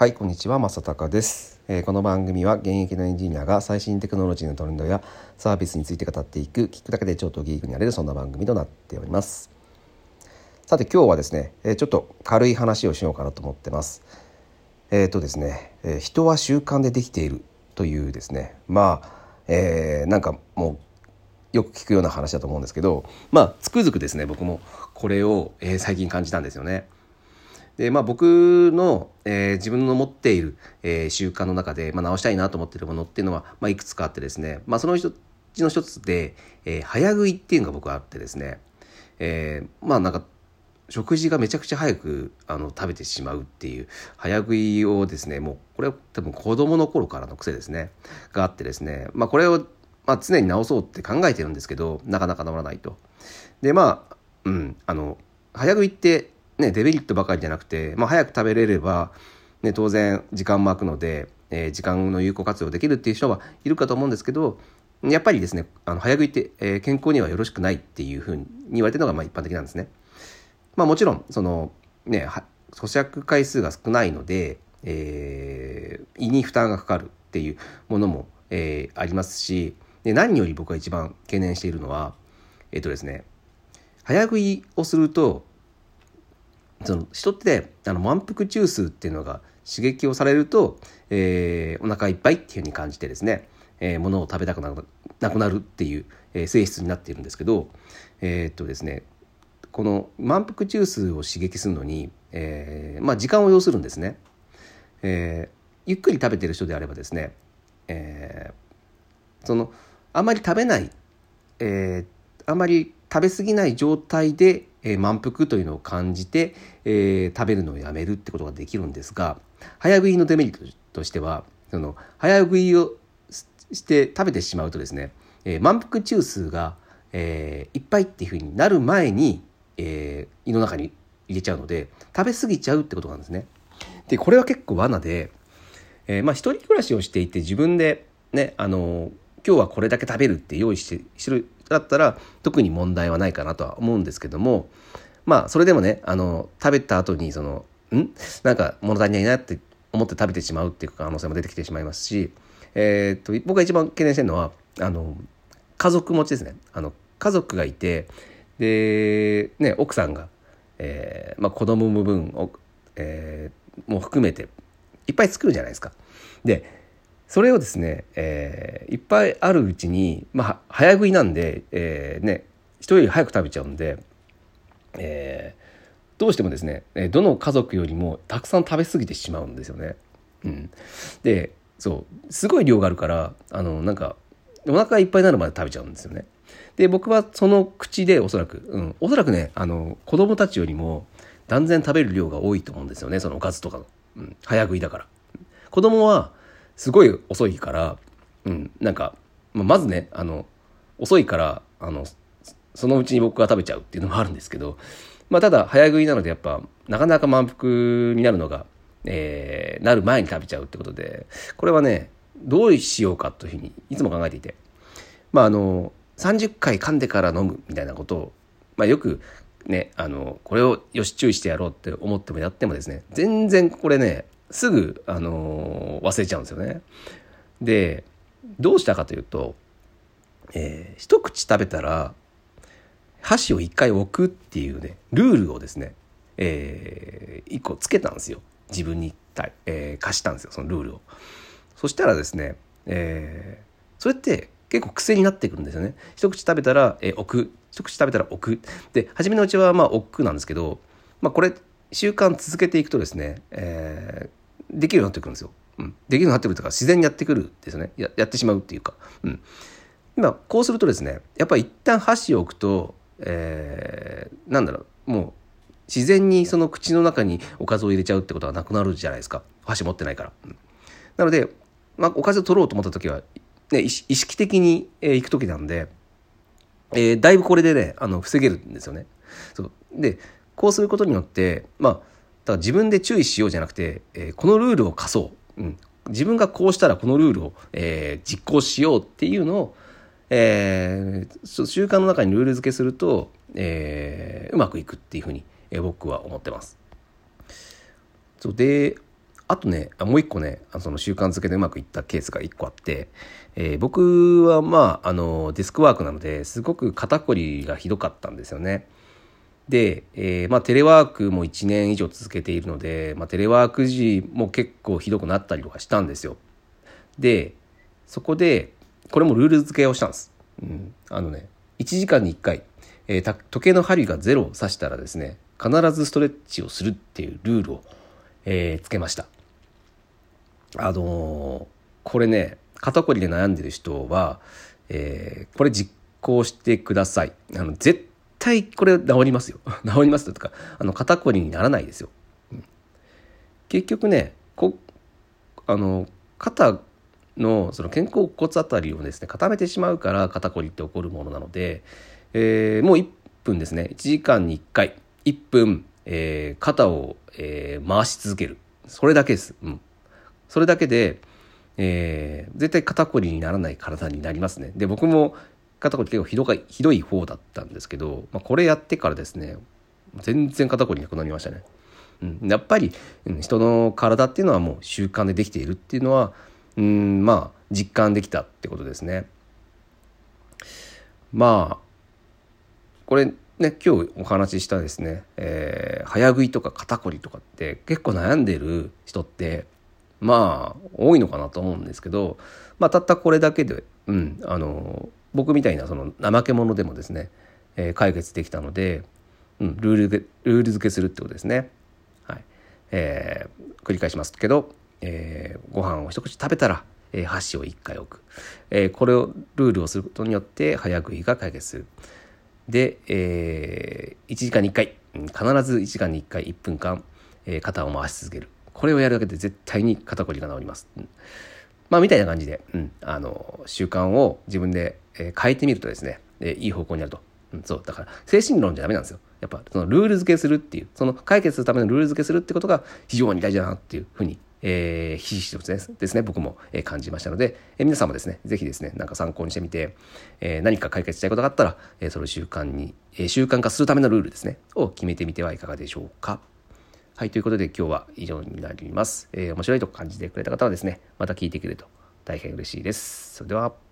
はい、こんにちは、正隆です、えーこの番組は現役のエンジニアが最新テクノロジーのトレンドやサービスについて語っていく、聞くだけでちょっとギークになれるそんな番組となっております。さて今日はですね、えーちょっと軽い話をしようかなと思ってます。えっ、とですね、えー人は習慣でできているというですね、まあ、えーなんかもうよく聞くような話だと思うんですけど、まあ、つくづくですね、僕もこれを、えー最近感じたんですよね。でまあ、僕の、えー自分の持っている、えー習慣の中で、まあ、直したいなと思っているものっていうのは、まあ、いくつかあってですね、まあ、そのうちの一つで、えー早食いっていうのが僕はあってですね、えーまあなんか食事がめちゃくちゃ早くあの食べてしまうっていう早食いをですねもうこれは多分子供の頃からの癖ですね。があってですね。まあこれを、まあ、常に直そうって考えてるんですけどなかなか治らないと。でまあうんあの早食いってねデメリットばかりじゃなくて、まあ、早く食べれれば、ね、当然時間も空くので、えー時間の有効活用できるっていう人はいるかと思うんですけどやっぱりですねあの早食いって、えー健康にはよろしくないっていうふうに言われてるのがまあ一般的なんですね。まあもちろんそのね咀嚼回数が少ないので、えー胃に負担がかかるっていうものも、えーありますしで何より僕が一番懸念しているのはえっ、とですね早食いをするとその人ってあの満腹中枢っていうのが刺激をされると、えーお腹いっぱいっていうふうに感じてですね、えー、物を食べたくなくなるっていう、えー性質になっているんですけどえーっとですねこの満腹中枢を刺激するのに、えーまあ、時間を要するんですね、えーゆっくり食べてる人であればですね、えーそのあまり食べない、えーあまり食べ過ぎない状態で、えー満腹というのを感じて、えー食べるのをやめるってことができるんですが早食いのデメリットとしてはその早食いをして食べてしまうとですね、えー満腹中枢が、えーいっぱいっていうふうになる前に、えー胃の中に入れちゃうので食べ過ぎちゃうってことなんですね。でこれは結構罠で、えーまあ一人暮らしをしていて自分でねあの今日はこれだけ食べるって用意してしてるだったら特に問題はないかなとは思うんですけどもまあそれでもねあの食べた後にそのん？なんか物足りないなって思って食べてしまうっていう可能性も出てきてしまいますし、えーっと僕が一番懸念してるのはあの家族持ちですねあの家族がいてで、ね、奥さんが、えーまあ、子供の分を、えーも含めていっぱい作るじゃないですか。でそれをですね、えーいっぱいあるうちに、まあ、早食いなんで、えーね、人より早く食べちゃうんで、えーどうしてもですねどの家族よりもたくさん食べ過ぎてしまうんですよね。うん、でそうすごい量があるからあのなんかお腹がいっぱいになるまで食べちゃうんですよね。で僕はその口でおそらく、うん、おそらくねあの子供たちよりも断然食べる量が多いと思うんですよねそのおかずとかの、うん、早食いだから。子供はすごい遅いから、うん、なんか、まあまずねあの遅いからあのそのうちに僕が食べちゃうっていうのもあるんですけど、まあ、ただ早食いなのでやっぱなかなか満腹になるのが、えーなる前に食べちゃうってことでこれはねどうしようかというふうにいつも考えていてまああの30回噛んでから飲むみたいなことを、まあ、よくねあのこれをよし注意してやろうって思ってもやってもですね全然これねすぐ、あの忘れちゃうんですよね。でどうしたかというと、えー一口食べたら箸を一回置くっていうねルールをですね、えー一個つけたんですよ自分に対、えー貸したんですよそのルールを。そしたらですね、えーそれって結構癖になってくるんですよね。一口食べたら、えー置く一口食べたら置くで初めのうちはまあ置くなんですけど、まあ、これ習慣続けていくとですね、えーできるようになってくるんですよ。うん、できるようになってくるというか自然にやってくるですねややってしまうっていうか。うん、今こうするとですねやっぱり一旦箸を置くと、えーなんだろうもう自然にその口の中におかずを入れちゃうってことはなくなるじゃないですか箸持ってないから。うんなので、まあ、おかずを取ろうと思った時は、ね、意識意識的に、えー行く時なんで、えーだいぶこれでねあの防げるんですよね。そうでこうすることによってまあだから自分で注意しようじゃなくて、えーこのルールを課そう、うん、自分がこうしたらこのルールを、えー実行しようっていうのを、えー習慣の中にルール付けすると、えーうまくいくっていうふうに、えー僕は思ってます。そうであとねもう一個ねその習慣づけでうまくいったケースが一個あって、えー、僕はまああのデスクワークなのですごく肩こりがひどかったんですよね。で、えー、まあ、テレワークも1年以上続けているので、まあ、テレワーク時も結構ひどくなったりとかしたんですよ。でそこでこれもルール付けをしたんです。うん、あのね1時間に1回、えー、時計の針が0を指したらですね必ずストレッチをするっていうルールを、えー、つけました。あのー、これね肩こりで悩んでる人は、えー、これ実行してください。あの絶対これ治りますよ。治りますとかあの肩こりにならないですよ。うん、結局ねこあの肩のその肩甲骨あたりをですね固めてしまうから肩こりって起こるものなので、えー、もう1分ですね。1時間に1回。1分、えー、肩を、えー、回し続ける。それだけです、うん、それだけで、えー、絶対肩こりにならない体になりますね。で僕も肩こり結構ひどいひどい方だったんですけど、まあ、これやってからですね全然肩こりなくなりましたね。うん、やっぱり、うん、人の体っていうのはもう習慣でできているっていうのはうんまあ実感できたってことですね。まあこれね今日お話ししたですね、えー、早食いとか肩こりとかって結構悩んでる人ってまあ多いのかなと思うんですけど、まあ、たったこれだけで、うん、あの僕みたいなその怠け者でもですね、えー、解決できたので、うん、ルールルール付けするってことですね。はい。えー、繰り返しますけどえー、ご飯を一口食べたら、えー、箸を1回置く、えー、これをルールをすることによって早食いが解決する。で、えー、1時間に1回必ず1時間に1回1分間、えー、肩を回し続ける。これをやるだけで絶対に肩こりが治ります、うん、まあみたいな感じで、うん、あの習慣を自分で、えー、変えてみるとですね、えー、いい方向になると、うん、そうだから精神論じゃダメなんですよやっぱそのルール付けするっていうその解決するためのルール付けするってことが非常に大事だなっていうふうにえー、ひしひしとですねですね僕も、えー、感じましたので、えー、皆さんもですね是非ですねなんか参考にしてみて、えー、何か解決したいことがあったら、えー、それを習慣に、えー、習慣化するためのルールですねを決めてみてはいかがでしょうか。はい、ということで今日は以上になります。えー、面白いと感じてくれた方はですね、また聞いてくれると大変嬉しいです。それでは。